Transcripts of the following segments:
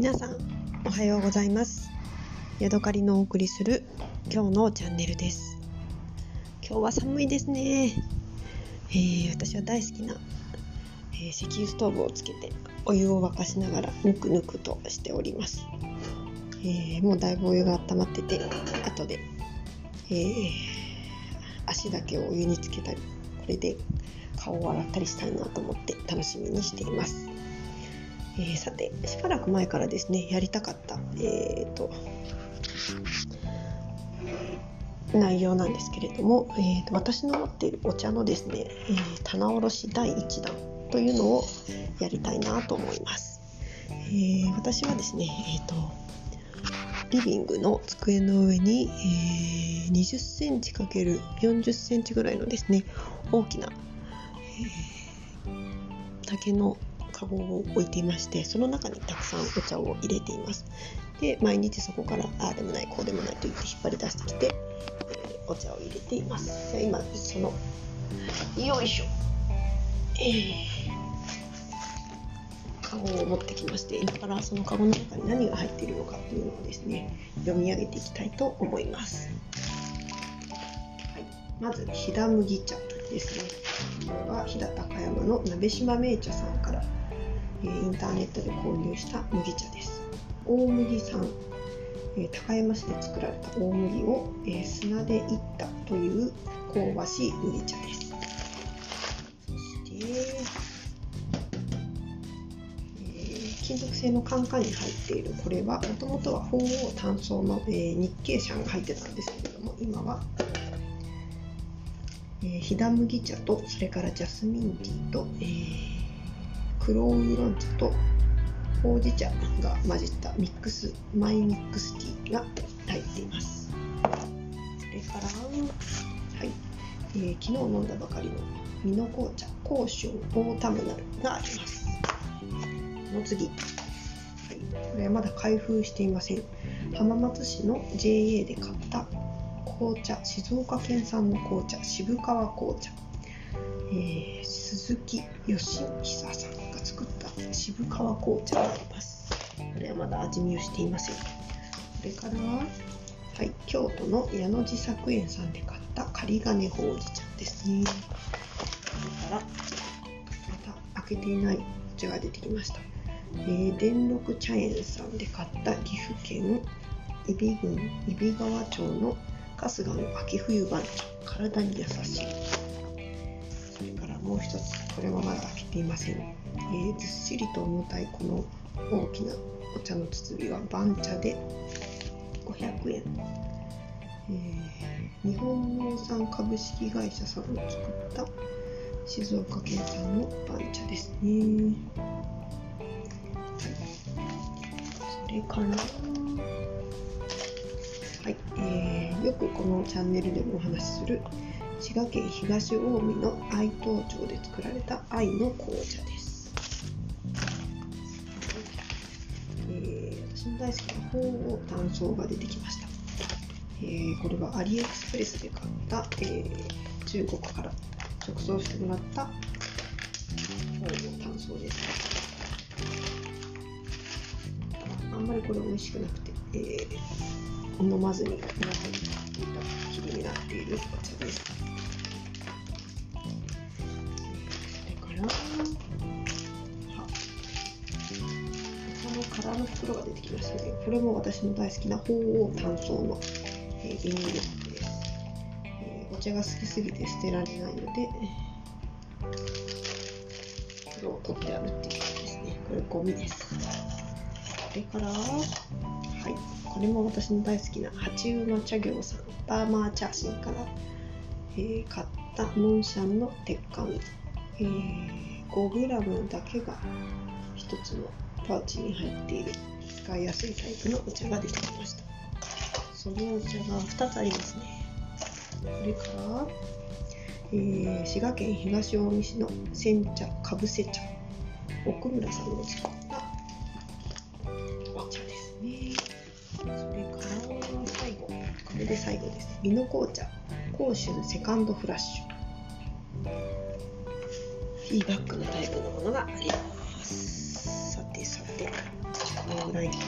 皆さんおはようございます。ヤドカリのお送りする今日のチャンネルです。今日は寒いですね、えー、私は大好きな、えー、石油ストーブをつけてお湯を沸かしながらぬくぬくとしております、えー、もうだいぶお湯が温まってて後で、え足だけをお湯につけたりこれで顔を洗ったりしたいなと思って楽しみにしています。えー、さてしばらく前からですねやりたかった、えーと、内容なんですけれども、えーと、私の持っているお茶のですね、えー、棚卸し第1弾というのをやりたいなと思います。えー、私はですね、えーと、リビングの机の上に、えー、20センチ ×40 センチぐらいのですね大きな、えー、竹のカゴを置いていましてその中にたくさんお茶を入れています。で毎日そこからああでもないこうでもないと言って引っ張り出してきて、えー、お茶を入れています。で今そのよいしょ。えー、カゴを持ってきまして今からそのカゴの中に何が入っているのかというのをですね読み上げていきたいと思います、はい、まずひだ麦茶ですね。これは飛騨高山の鍋島名茶さんからインターネットで購入した麦茶です。大麦産高山市で作られた大麦を砂でいったという香ばしい麦茶です。そして金属製のカンカンに入っているこれはもともとは鳳凰単層の、日経車が入ってたんですけれども今は、えー、飛騨麦茶とそれからジャスミンティーと、えー黒ウーロン茶とほうじ茶が混じったミックスマイミックスティーが入っています。それから、はい。えー、昨日飲んだばかりの美濃紅茶甲春オータムナルがあります。その次、はい、これはまだ開封していません。浜松市の JA で買った紅茶静岡県産の紅茶渋川紅茶、えー、鈴木義久さん渋川紅茶があります。これはまだ味見をしていません。それからははい、京都の矢野寺作園さんで買った仮金ほうじ茶ですね。それからまた開けていないお茶が出てきました、えー、電力茶園さんで買った岐阜県揖斐郡揖斐川町の春日の秋冬番茶。体に優しい。それからもう一つ。これはまだ開けていません。えー、ずっしりと重たいこの大きなお茶の包みは番茶で500円、えー、日本農産株式会社さんの作った静岡県産の番茶ですね、それからはい、えー、よくこのチャンネルでもお話しする滋賀県東近江の愛東町で作られた愛の紅茶です。大好きな鳳凰単層が出てきました、えー、これはアリエクスプレスで買った、えー、中国から直送してもらった鳳凰単層です。あんまりこれ美味しくなくて、えー、飲まずにお腹に入っていた霧になっているお茶です。それから空の袋が出てきましたね。これも私の大好きな鳳凰単層の、えー、ビニールです、えー、お茶が好きすぎて捨てられないので、袋を取ってあるっていう感じですね。これゴミです。それから、はい、これも私の大好きな八馬茶業さん、バーマーチャーシンから、えー、買ったノンシャンの鉄管、えー、5g だけが1つのパウチに入っている使いやすいタイプのお茶が出てきました。そのお茶が2つありますね。それから、えー、滋賀県東近江市の煎茶かぶせ茶。奥村さんの作ったお茶ですね。それから最後これで最後です。美濃紅茶甲州セカンドフラッシュ。ティーバッグのタイプのものがあります。てさてこのぐらいかな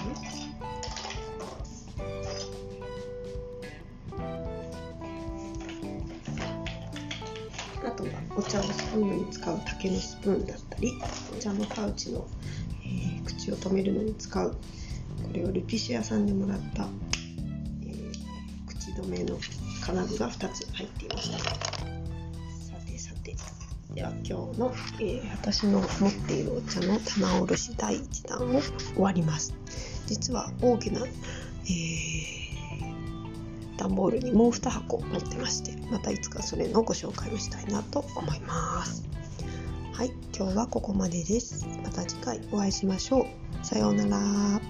あとはお茶をすくうのに使う竹のスプーンだったりお茶のパウチの、えー、口を留めるのに使うこれはルピシアさんでもらった、えー、口止めの金具が2つ入っていました。では今日の、えー、私の持っているお茶の棚卸し第1弾を終わります。実は大きな、えー段ボールにもう2箱持ってましてまたいつかそれのご紹介をしたいなと思います。はい今日はここまでです。また次回お会いしましょう。さようなら。